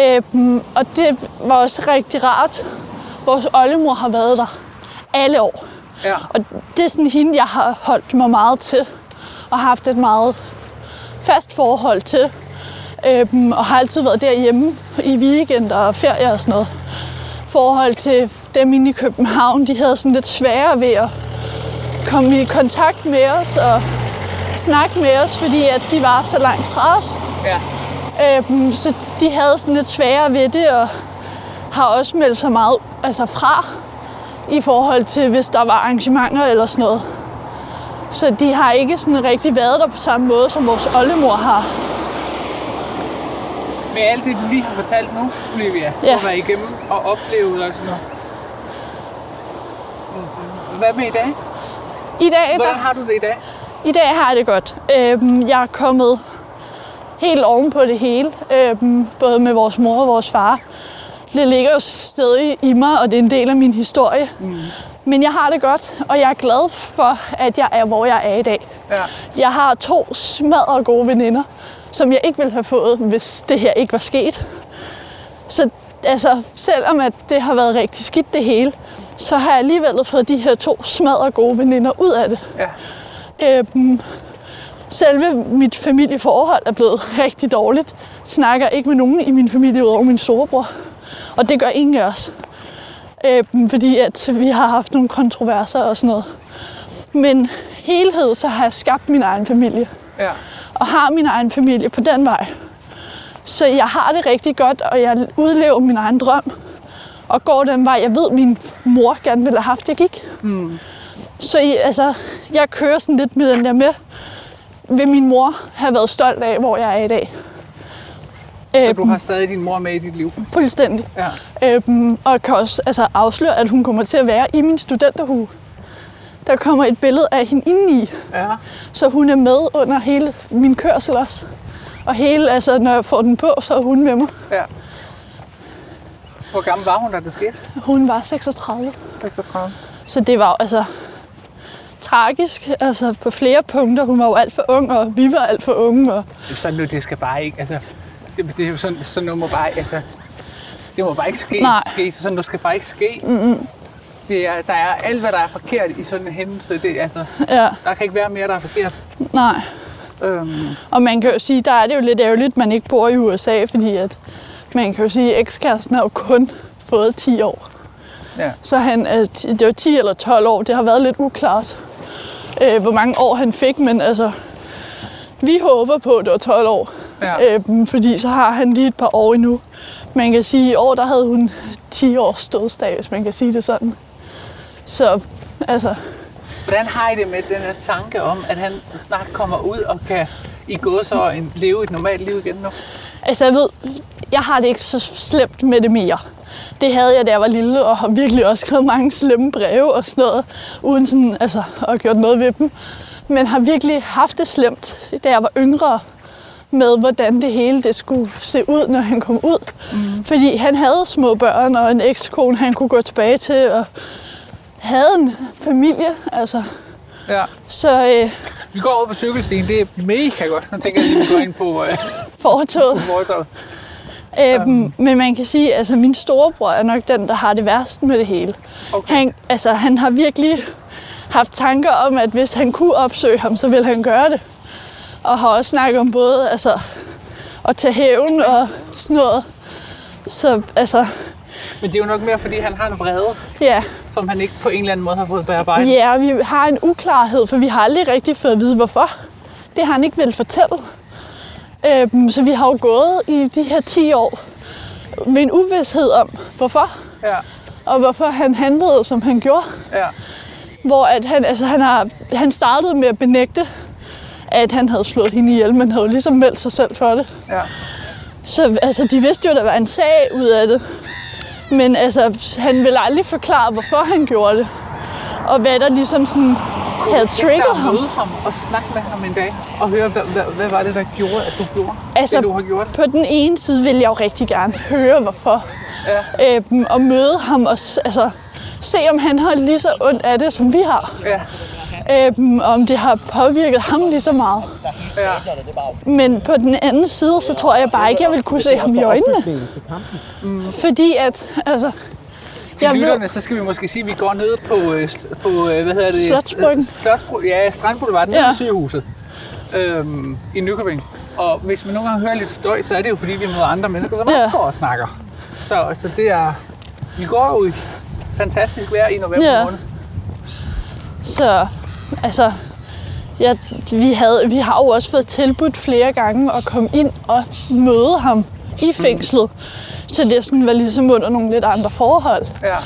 Speaker 3: Øhm, og det var også rigtig rart. Vores oldemor har været der alle år.
Speaker 2: Ja.
Speaker 3: Og det er sådan hende, jeg har holdt mig meget til. Og haft et meget fast forhold til. Øhm, og har altid været derhjemme i weekender og ferier og sådan noget. forhold til dem inde i København, de havde sådan lidt sværere ved at komme i kontakt med os og snakke med os, fordi at de var så langt fra os.
Speaker 2: Ja.
Speaker 3: Øhm, så de havde sådan lidt sværere ved det, og har også meldt sig meget altså fra i forhold til, hvis der var arrangementer eller sådan noget. Så de har ikke sådan rigtig været der på samme måde, som vores oldemor har.
Speaker 2: Med alt det, du lige har fortalt nu, Olivia, ja. Du var igennem og oplevet og sådan noget. Hvad med i dag?
Speaker 3: I dag,
Speaker 2: Hvordan
Speaker 3: der,
Speaker 2: har du det i dag?
Speaker 3: I dag har jeg det godt. Øhm, jeg er kommet helt oven på det hele, øhm, både med vores mor og vores far. Det ligger jo stadig i mig, og det er en del af min historie. Mm. Men jeg har det godt, og jeg er glad for, at jeg er, hvor jeg er i dag.
Speaker 2: Ja.
Speaker 3: Jeg har to smadret gode veninder, som jeg ikke ville have fået, hvis det her ikke var sket. Så altså, selvom at det har været rigtig skidt det hele, så har jeg alligevel fået de her to smadret gode veninder ud af det.
Speaker 2: Ja.
Speaker 3: Øhm, selve mit familieforhold er blevet rigtig dårligt. Snakker ikke med nogen i min familie udover min storebror. Og det gør ingen af os. Øhm, fordi at vi har haft nogle kontroverser og sådan noget. Men helhed, så har jeg skabt min egen familie.
Speaker 2: Ja.
Speaker 3: Og har min egen familie på den vej. Så jeg har det rigtig godt, og jeg udlever min egen drøm. Og går den vej, jeg ved, min mor gerne ville have haft, jeg gik. Så altså, jeg kører sådan lidt med den der med, vil min mor have været stolt af, hvor jeg er i dag.
Speaker 2: Så du har stadig din mor med i dit liv?
Speaker 3: Fuldstændig.
Speaker 2: Ja.
Speaker 3: Øhm, og kan også altså, afsløre, at hun kommer til at være i min studenterhue. Der kommer et billede af hende indeni,
Speaker 2: Ja.
Speaker 3: så hun er med under hele min kørsel også. Og hele, altså, når jeg får den på, så er hun med mig.
Speaker 2: ja. Hvor gammel var hun, da det skete?
Speaker 3: Hun var 36.
Speaker 2: 36.
Speaker 3: Så det var altså tragisk altså på flere punkter. Hun var jo alt for ung, og vi var alt for unge. Og,
Speaker 2: Sådan nu, det skal bare ikke, altså, det, det er jo sådan, sådan noget må bare, altså, det må bare ikke ske,
Speaker 3: Nej.
Speaker 2: ske sådan noget skal bare ikke ske. Mm-hmm. Det er, der er alt, hvad der er forkert i sådan en hændelse, det, altså,
Speaker 3: ja,
Speaker 2: der kan ikke være mere, der er forkert.
Speaker 3: nej.
Speaker 2: Øhm,
Speaker 3: Og man kan jo sige, der er det jo lidt ærgerligt, at man ikke bor i USA, fordi at man kan jo sige, at ekskæresten har jo kun fået 10 år.
Speaker 2: ja.
Speaker 3: Så han, det var 10 eller 12 år, det har været lidt uklart, øh, hvor mange år han fik, men altså, vi håber på, at det var 12 år.
Speaker 2: Ja.
Speaker 3: Øhm, fordi så har han lige et par år endnu. Man kan sige, at i år der havde hun 10 års stødsdag, hvis man kan sige det sådan. Så altså,
Speaker 2: Hvordan har I det med den her tanke om, at han snart kommer ud og kan i gå så en, leve et normalt liv igen nu?
Speaker 3: altså jeg ved, jeg har det ikke så slemt med det mere. Det havde jeg, da jeg var lille, og har virkelig også skrevet mange slemme breve og sådan noget, uden sådan, altså, at gjort noget ved dem. Men har virkelig haft det slemt, da jeg var yngre, med hvordan det hele det skulle se ud, når han kom ud. Mm. Fordi han havde små børn og en ekskone, han kunne gå tilbage til, og havde en familie. Altså.
Speaker 2: Ja.
Speaker 3: Så øh,
Speaker 2: Vi går over på cykelstien, det er mega godt. Nu tænker jeg lige, at vi går ind på øh, fortorvet.
Speaker 3: Øhm, men man kan sige, at altså, min storebror er nok den, der har det værst med det hele.
Speaker 2: Okay.
Speaker 3: Han, altså, han har virkelig haft tanker om, at hvis han kunne opsøge ham, så ville han gøre det. Og har også snakket om både altså, at tage hævn og sådan noget. Så altså,
Speaker 2: Men det er jo nok mere, fordi han har en vrede,
Speaker 3: ja.
Speaker 2: som han ikke på en eller anden måde har fået bearbejdet.
Speaker 3: ja, vi har en uklarhed, for vi har aldrig rigtig fået at vide, hvorfor. Det har han ikke vil fortælle. Øhm, så vi har jo gået i de her 10 år med en uvidshed om, hvorfor.
Speaker 2: Ja.
Speaker 3: og hvorfor han handlede, som han gjorde.
Speaker 2: Ja.
Speaker 3: Hvor at han, altså han, har, han startede med at benægte, at han havde slået hende ihjel, men havde jo ligesom meldt sig selv for det.
Speaker 2: Ja.
Speaker 3: Så altså, de vidste jo, at der var en sag ud af det. Men altså, han ville aldrig forklare, hvorfor han gjorde det. Og hvad der ligesom sådan havde trigget ham.
Speaker 2: møde ham og snakke med ham en dag og høre, hvad, hvad, hvad var det, der gjorde, at du gjorde
Speaker 3: Altså,
Speaker 2: det, du har gjort?
Speaker 3: På den ene side ville jeg jo rigtig gerne høre, hvorfor.
Speaker 2: Ja.
Speaker 3: Øhm, og møde ham og s- altså, se, om han har lige så ondt af det, som vi har.
Speaker 2: Ja.
Speaker 3: Øhm, om det har påvirket ham lige så meget.
Speaker 2: Ja.
Speaker 3: Men på den anden side, så tror jeg bare ikke, jeg vil kunne se ham i øjnene. Fordi at, altså...
Speaker 2: Til
Speaker 3: Jeg ved,
Speaker 2: lytterne, så skal vi måske sige, at vi går ned på, øh, på øh, hvad hedder det?
Speaker 3: Slotsbryggen.
Speaker 2: Slotsbro, ja, Strandboulevarden,
Speaker 3: Ja.
Speaker 2: sygehuset øhm, i Nykøbing. Og hvis man nogle gange hører lidt støj, så er det jo fordi, vi møder andre mennesker, som
Speaker 3: Ja.
Speaker 2: også står og snakker. Så, så det er... Vi går jo i fantastisk vejr i november
Speaker 3: Ja.
Speaker 2: måned.
Speaker 3: Så altså, ja, vi, havde, vi har jo også fået tilbudt flere gange at komme ind og møde ham i fængslet. Så det sådan var ligesom under nogle lidt andre forhold.
Speaker 2: Ja.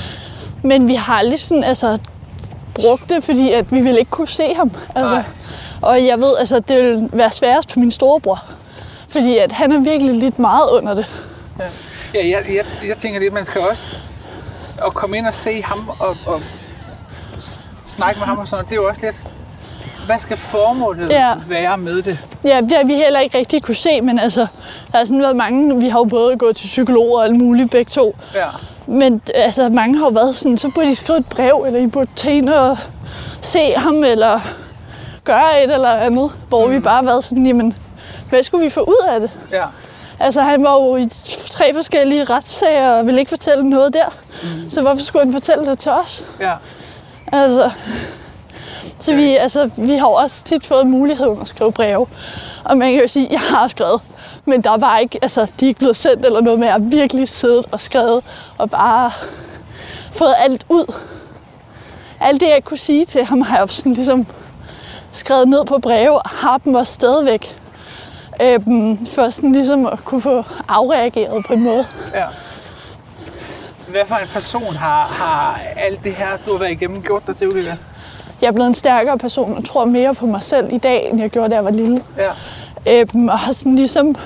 Speaker 3: Men vi har aldrig sådan, altså, brugt det, fordi at vi ville ikke kunne se ham. Altså.
Speaker 2: Nej.
Speaker 3: Og jeg ved, altså, det vil være sværest for min storebror. Fordi at han er virkelig lidt meget under det.
Speaker 2: Ja, ja jeg, jeg, jeg tænker lidt, man skal også at komme ind og se ham og, og snakke med ham og sådan noget, det er jo også lidt, hvad skal formålet
Speaker 3: Ja.
Speaker 2: være med det?
Speaker 3: Ja, det har vi heller ikke rigtig kunne se, men altså, der har sådan været mange, vi har jo både gået til psykologer og alt muligt begge to.
Speaker 2: Ja,
Speaker 3: Men altså, mange har jo været sådan, så burde de skrive et brev, eller I burde tage ind og se ham, eller gøre et eller andet. Hvor mm. vi bare har været sådan, jamen, hvad skulle vi få ud af det?
Speaker 2: ja,
Speaker 3: Altså, han var jo i tre forskellige retssager og ville ikke fortælle noget der. Mm. Så hvorfor skulle han fortælle det til os?
Speaker 2: ja,
Speaker 3: Altså, så vi, altså, vi har også tit fået muligheden at skrive breve. Og man kan jo sige, at jeg har skrevet, men der var ikke, altså, de er ikke blevet sendt eller noget, men jeg har virkelig siddet og skrevet og bare fået alt ud. Alt det, jeg kunne sige til ham, har jeg sådan ligesom skrevet ned på breve og har dem også stadigvæk. Øhm, for sådan ligesom at kunne få afreageret på en måde.
Speaker 2: ja. Hvad for en person har, har alt det her, du har været igennem, gjort dig til, Olivia?
Speaker 3: Jeg er blevet en stærkere person og tror mere på mig selv i dag, end jeg gjorde, da jeg var lille.
Speaker 2: Ja,
Speaker 3: øhm, og har sådan ligesom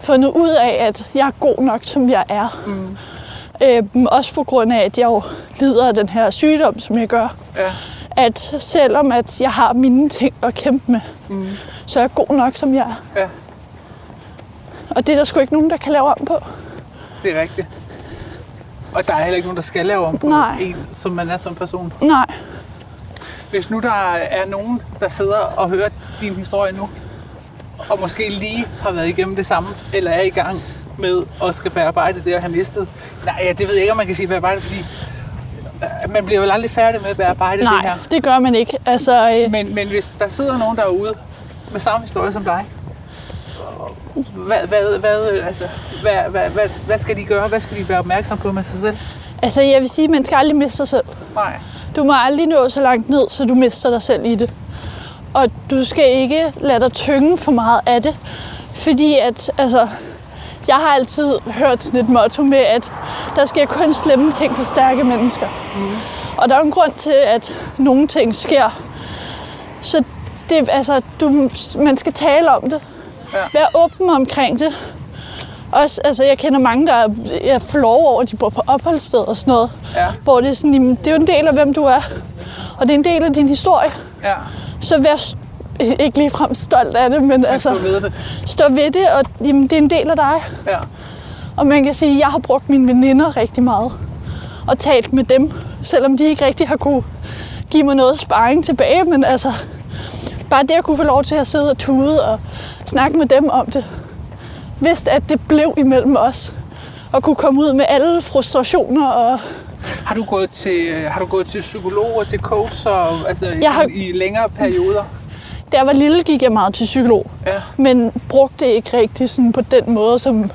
Speaker 3: fundet ud af, at jeg er god nok, som jeg er. Mm. Øhm, også på grund af, at jeg jo lider af den her sygdom, som jeg gør.
Speaker 2: ja,
Speaker 3: At selvom at jeg har mine ting at kæmpe med, mm. så er jeg god nok, som jeg er.
Speaker 2: ja,
Speaker 3: Og det er der sgu ikke nogen, der kan lave om på.
Speaker 2: det er rigtigt. Og der er heller ikke nogen, der skal lave om på
Speaker 3: Nej.
Speaker 2: en, som man er som person.
Speaker 3: Nej.
Speaker 2: Hvis nu der er nogen, der sidder og hører din historie nu, og måske lige har været igennem det samme, eller er i gang med at skal bearbejde det, og have mistet. Nej, ja, det ved jeg ikke, om man kan sige bearbejde, fordi øh, man bliver vel aldrig færdig med at bearbejde det
Speaker 3: Nej,
Speaker 2: her.
Speaker 3: det gør man ikke. Altså, øh,
Speaker 2: Men, men hvis der sidder nogen derude med samme historie som dig, hvad, hvad, hvad, øh, altså, hvad, hvad, hvad, hvad skal de gøre? Hvad skal de være opmærksom på med sig selv?
Speaker 3: Altså, jeg vil sige, at man skal aldrig miste sig selv.
Speaker 2: Nej.
Speaker 3: Du må aldrig nå så langt ned, så du mister dig selv i det. Og du skal ikke lade dig tynge for meget af det. Fordi at, altså, jeg har altid hørt sådan et motto med, at der sker kun slemme ting for stærke mennesker. Mm. Og der er en grund til, at nogle ting sker. Så det, altså, du, man skal tale om det.
Speaker 2: Ja.
Speaker 3: Vær åben omkring det. Også, altså, jeg kender mange, der er, er flove over, at de bor på opholdssted og sådan noget.
Speaker 2: Ja,
Speaker 3: Hvor det er sådan, jamen, det er jo en del af, hvem du er. Og det er en del af din historie.
Speaker 2: ja.
Speaker 3: Så vær ikke ligefrem stolt af det, men
Speaker 2: Men
Speaker 3: altså,
Speaker 2: stå ved det.
Speaker 3: stå ved det, og jamen, det er en del af dig.
Speaker 2: Ja.
Speaker 3: Og man kan sige, at jeg har brugt mine veninder rigtig meget. Og talt med dem, selvom de ikke rigtig har kunne give mig noget sparring tilbage. Men altså, bare det at kunne få lov til at sidde og tude og snakke med dem om det. Vidste, at det blev imellem os. Og kunne komme ud med alle frustrationer og
Speaker 2: Har du gået til, har du gået til psykolog og til coach og, altså,
Speaker 3: Jeg har-
Speaker 2: i længere perioder?
Speaker 3: Da jeg var lille, gik jeg meget til psykolog,
Speaker 2: Ja.
Speaker 3: men brugte det ikke rigtig sådan på den måde, som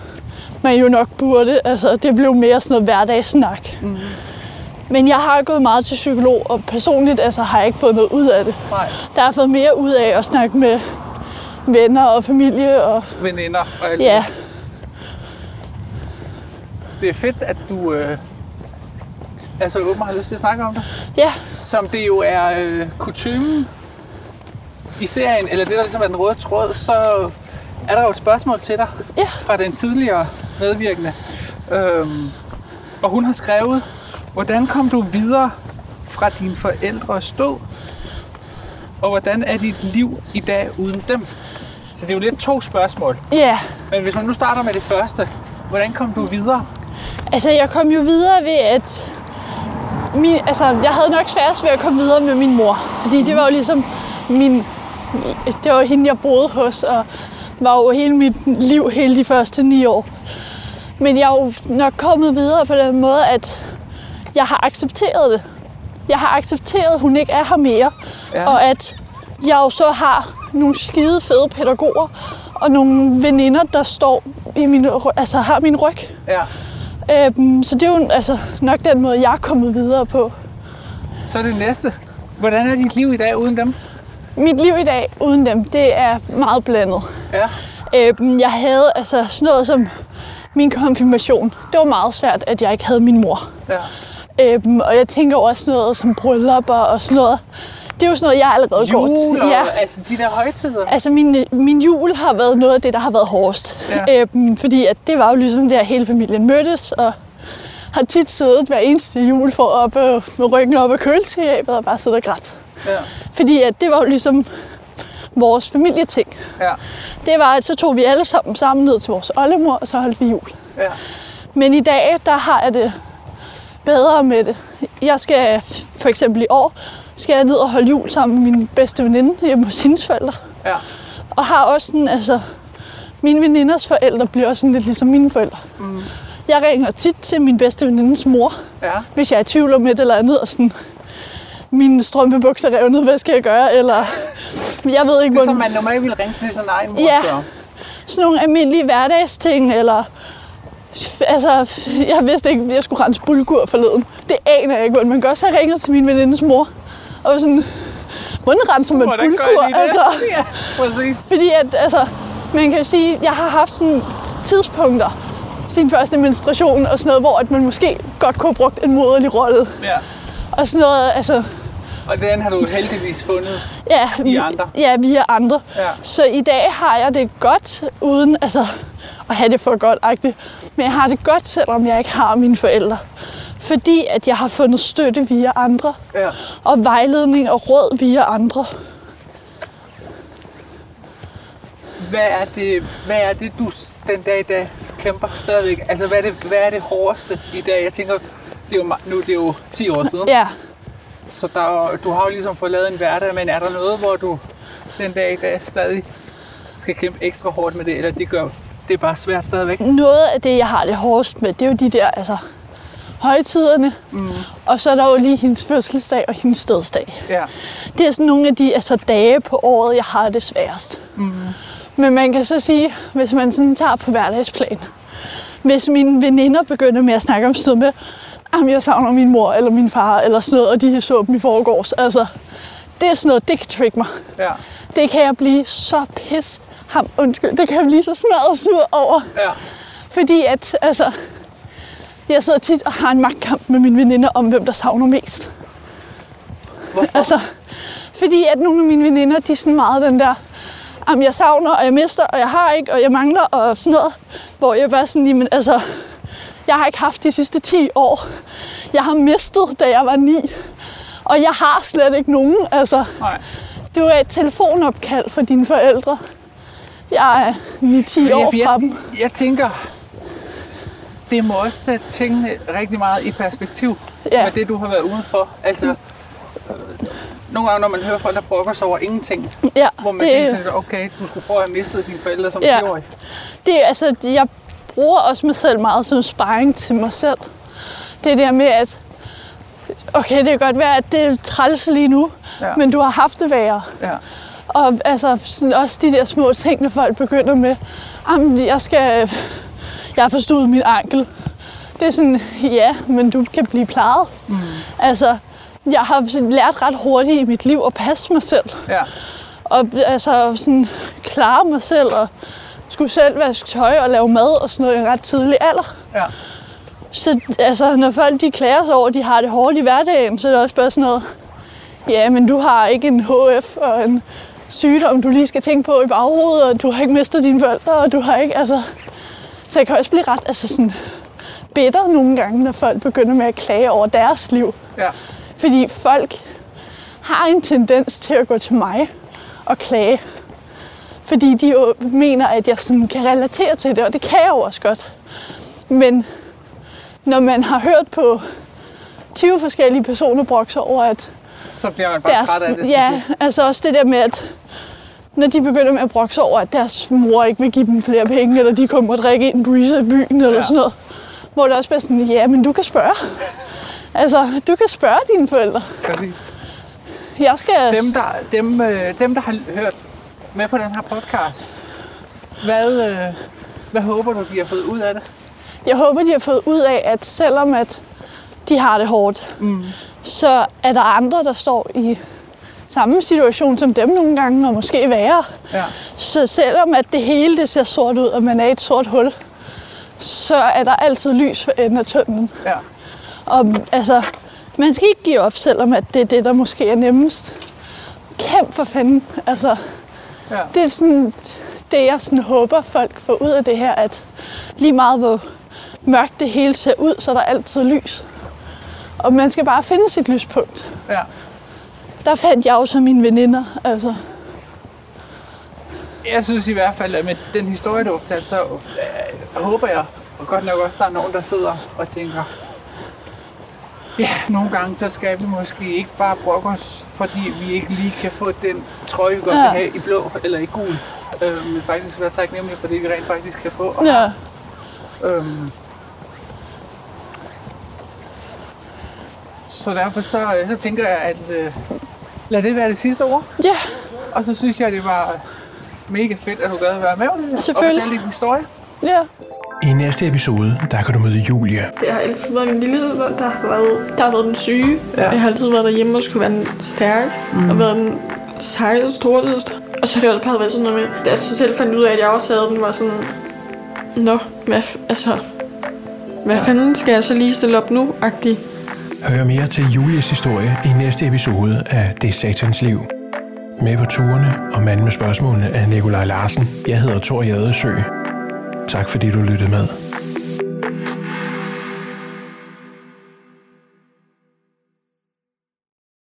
Speaker 3: man jo nok burde. Altså, det blev mere sådan noget hverdagssnak. Mm. Men jeg har gået meget til psykolog, og personligt altså, har jeg ikke fået noget ud af det.
Speaker 2: Nej,
Speaker 3: Der har jeg fået mere ud af at snakke med venner og familie. Og,
Speaker 2: veninder og alt
Speaker 3: ja,
Speaker 2: det. Det er fedt, at du øh, er så åben og har lyst til at snakke om det.
Speaker 3: ja,
Speaker 2: Som det jo er øh, kutumen i serien, eller det der ligesom er den røde tråd, så er der jo et spørgsmål til dig
Speaker 3: Ja.
Speaker 2: fra den tidligere medvirkende. Øhm, og hun har skrevet, hvordan kom du videre fra dine forældres død? Og hvordan er dit liv i dag uden dem? Så det er jo lidt to spørgsmål.
Speaker 3: ja.
Speaker 2: Men hvis man nu starter med det første, hvordan kom du videre?
Speaker 3: Altså, jeg kom jo videre ved, at... Min, altså, jeg havde nok sværest ved at komme videre med min mor. Fordi det var jo ligesom min... Det var hende, jeg boede hos, og var jo hele mit liv, hele de første ni år. Men jeg er jo nok kommet videre på den måde, at jeg har accepteret det. Jeg har accepteret, at hun ikke er her mere.
Speaker 2: Ja.
Speaker 3: Og at jeg jo så har nogle skide fede pædagoger, og nogle veninder, der står i min, altså har min ryg
Speaker 2: Ja,
Speaker 3: Øhm, så det er jo altså, nok den måde, jeg er kommet videre på.
Speaker 2: Så er det næste. Hvordan er dit liv i dag uden dem?
Speaker 3: Mit liv i dag uden dem, det er meget blandet.
Speaker 2: Ja.
Speaker 3: Øhm, jeg havde altså sådan noget som min konfirmation. Det var meget svært, at jeg ikke havde min mor.
Speaker 2: ja.
Speaker 3: Øhm, og jeg tænker også noget som bryllupper og sådan noget. Det er jo sådan noget, jeg allerede går
Speaker 2: Jul
Speaker 3: til.
Speaker 2: og
Speaker 3: Ja.
Speaker 2: altså de der højtider.
Speaker 3: Altså min, min jul har været noget af det, der har været hårdest.
Speaker 2: Ja.
Speaker 3: Øhm, fordi at det var jo ligesom der, hele familien mødtes, og har tit siddet hver eneste jul for op øh, med ryggen op af køleskabet og bare siddet og grædt.
Speaker 2: Ja.
Speaker 3: Fordi at det var jo ligesom vores familieting.
Speaker 2: Ja.
Speaker 3: Det var, at så tog vi alle sammen sammen ned til vores oldemor, og så holdt vi jul.
Speaker 2: Ja.
Speaker 3: Men i dag, der har jeg det bedre med det. Jeg skal for eksempel i år, skal jeg ned og holde jul sammen med min bedste veninde hjemme hos hendes forældre.
Speaker 2: Ja.
Speaker 3: Og har også sådan, altså, mine veninders forældre bliver også sådan lidt ligesom mine forældre. Mm. Jeg ringer tit til min bedste venindes mor,
Speaker 2: Ja.
Speaker 3: hvis jeg er i tvivl om et eller andet, og sådan, mine strømpebukser er revnet, hvad skal jeg gøre? Eller, jeg ved ikke,
Speaker 2: Det er som man normalt ville ringe til sin egen mor.
Speaker 3: Ja.
Speaker 2: så.
Speaker 3: Sådan nogle almindelige hverdagsting, eller... Altså, jeg vidste ikke, at jeg skulle rense bulgur forleden. Det aner jeg ikke, hvordan man gør. Så jeg ringer til min venindes mor, og sådan, hvordan renser man
Speaker 2: Hvordan
Speaker 3: bulgur?
Speaker 2: I det?
Speaker 3: Altså,
Speaker 2: Ja, præcis.
Speaker 3: fordi at, altså, man kan sige, jeg har haft sådan tidspunkter, sin første menstruation og sådan noget, hvor at man måske godt kunne have brugt en moderlig rolle.
Speaker 2: Ja.
Speaker 3: Og sådan noget, altså,
Speaker 2: Og den har du heldigvis fundet.
Speaker 3: ja,
Speaker 2: I andre?
Speaker 3: Ja, via andre.
Speaker 2: Ja.
Speaker 3: Så i dag har jeg det godt, uden altså, at have det for godt -agtigt. Men jeg har det godt, selvom jeg ikke har mine forældre. Fordi at jeg har fundet støtte via andre,
Speaker 2: Ja.
Speaker 3: og vejledning og råd via andre.
Speaker 2: Hvad er det, hvad er det du den dag i dag kæmper stadigvæk? Altså, hvad er det, hvad er det hårdeste i dag? Jeg tænker, det er jo, nu det er jo 10 år siden,
Speaker 3: Ja,
Speaker 2: så der, er du har jo ligesom fået lavet en hverdag, men er der noget, hvor du den dag i dag stadig skal kæmpe ekstra hårdt med det, eller det gør det er bare svært stadigvæk?
Speaker 3: noget af det, jeg har det hårdest med, det er jo de der altså, højtiderne. Mm. Og så er der jo lige hendes fødselsdag og hendes dødsdag.
Speaker 2: Ja.
Speaker 3: Det er sådan nogle af de altså, dage på året, jeg har det sværest. Mm. Men man kan så sige, hvis man sådan tager på hverdagsplan, hvis mine veninder begynder med at snakke om sådan noget med, at jeg savner min mor eller min far eller sådan noget, og de så dem i forgårs, altså, det er sådan noget, det kan trick mig.
Speaker 2: Ja.
Speaker 3: Det kan jeg blive så pis. Ham, undskyld, det kan jeg blive så smadret sur over.
Speaker 2: Ja.
Speaker 3: Fordi at, altså, jeg sidder tit og har en magtkamp med mine veninder om, hvem der savner mest.
Speaker 2: Hvorfor?
Speaker 3: Altså, fordi at nogle af mine veninder, de er sådan meget den der, jamen jeg savner, og jeg mister, og jeg har ikke, og jeg mangler, og sådan noget. Hvor jeg bare sådan, jamen altså, jeg har ikke haft de sidste 10 år. Jeg har mistet, da jeg var 9. Og jeg har slet ikke nogen, altså.
Speaker 2: Nej.
Speaker 3: Du er et telefonopkald fra dine forældre. Jeg er 9-10 år
Speaker 2: jeg,
Speaker 3: fra
Speaker 2: jeg,
Speaker 3: dem.
Speaker 2: jeg tænker, det må også sætte tingene rigtig meget i perspektiv
Speaker 3: Ja.
Speaker 2: med det, du har været udenfor. Altså, nogle gange, når man hører folk, der brokker sig over ingenting,
Speaker 3: Ja,
Speaker 2: hvor man
Speaker 3: det,
Speaker 2: tænker sådan, okay, du skulle få at have mistet dine forældre som
Speaker 3: Ja.
Speaker 2: 10-årig.
Speaker 3: det altså, jeg bruger også mig selv meget som sparring til mig selv. Det der med, at okay, det kan godt være, at det er træls lige nu,
Speaker 2: Ja.
Speaker 3: ja. men du har haft det værre.
Speaker 2: Ja.
Speaker 3: Og altså, sådan også de der små ting, når folk begynder med, jamen, jeg skal, jeg forstået min ankel. Det er sådan, ja, men du kan blive plejet. Mm. Altså, jeg har lært ret hurtigt i mit liv at passe mig selv.
Speaker 2: Ja.
Speaker 3: Og altså sådan klare mig selv og skulle selv vaske tøj og lave mad og sådan noget i en ret tidlig alder.
Speaker 2: Ja.
Speaker 3: Så altså, når folk de klager sig over, at de har det hårdt i hverdagen, så er det også bare sådan noget, ja, men du har ikke en HF og en sygdom, du lige skal tænke på i baghovedet, og du har ikke mistet dine forældre, og du har ikke, altså... Så jeg kan også blive ret altså sådan, bitter nogle gange, når folk begynder med at klage over deres liv.
Speaker 2: Ja.
Speaker 3: Fordi folk har en tendens til at gå til mig og klage. Fordi de jo mener, at jeg sådan kan relatere til det, og det kan jeg jo også godt. Men når man har hørt på 20 forskellige personer brokke sig over, at
Speaker 2: Så bliver man bare
Speaker 3: deres,
Speaker 2: træt af det.
Speaker 3: ja, altså også det der med, at når de begynder med at brokke sig over, at deres mor ikke vil give dem flere penge, eller de kommer og drikke en breezer i byen, eller
Speaker 2: Ja.
Speaker 3: sådan noget. Hvor det også bliver sådan, ja, men du kan spørge. Altså, du kan spørge dine forældre.
Speaker 2: Præcis.
Speaker 3: Jeg skal...
Speaker 2: Dem, der, dem, øh, dem, der har hørt med på den her podcast, hvad, øh, hvad håber du, de har fået ud af det?
Speaker 3: jeg håber, de har fået ud af, at selvom at de har det hårdt, mm. så er der andre, der står i samme situation som dem nogle gange, og måske værre.
Speaker 2: Ja.
Speaker 3: Så selvom at det hele det ser sort ud, og man er i et sort hul, så er der altid lys for enden af tunnelen.
Speaker 2: Ja.
Speaker 3: Og altså, man skal ikke give op, selvom at det er det, der måske er nemmest. Kæmp for fanden. Altså,
Speaker 2: Ja.
Speaker 3: det er sådan, det jeg sådan håber, folk får ud af det her, at lige meget hvor mørkt det hele ser ud, så er der altid lys. Og man skal bare finde sit lyspunkt.
Speaker 2: ja.
Speaker 3: Der fandt jeg også mine veninder. Altså,
Speaker 2: Jeg synes i hvert fald, at med den historie, du har fortalt, så øh, håber jeg, og godt nok også, der er nogen, der sidder og tænker, ja, nogle gange, så skal vi måske ikke bare brokke os, fordi vi ikke lige kan få den trøje, vi godt
Speaker 3: Ja.
Speaker 2: vil have i blå eller i gul. Øh, men faktisk være taknemmelige for det, vi rent faktisk kan få. Og,
Speaker 3: ja.
Speaker 2: øhm, så derfor så, øh, så tænker jeg, at øh, lad det være det sidste ord.
Speaker 3: ja,
Speaker 2: Og så synes jeg, det var mega fedt, at du gad at være med.
Speaker 3: Selvfølgelig.
Speaker 2: Og fortælle din historie.
Speaker 3: ja.
Speaker 1: I næste episode, der kan du møde Julie.
Speaker 4: Det har altid været min lille der har været, der har været den syge.
Speaker 2: Ja.
Speaker 4: Jeg har altid været derhjemme og skulle være den stærk. Mm. Og været den sejle store søster. Og så har det også bare været sådan noget med, da jeg så selv fandt ud af, at jeg også havde den, var sådan... Nå, hvad, altså... Hvad ja. fanden skal jeg så lige stille op nu, agtig?
Speaker 1: Hør mere til Julies historie i næste episode af Det Satans Liv. Med på turene og manden med spørgsmålene er Nikolaj Larsen. Jeg hedder Thor Jadesø. Tak fordi du lyttede med.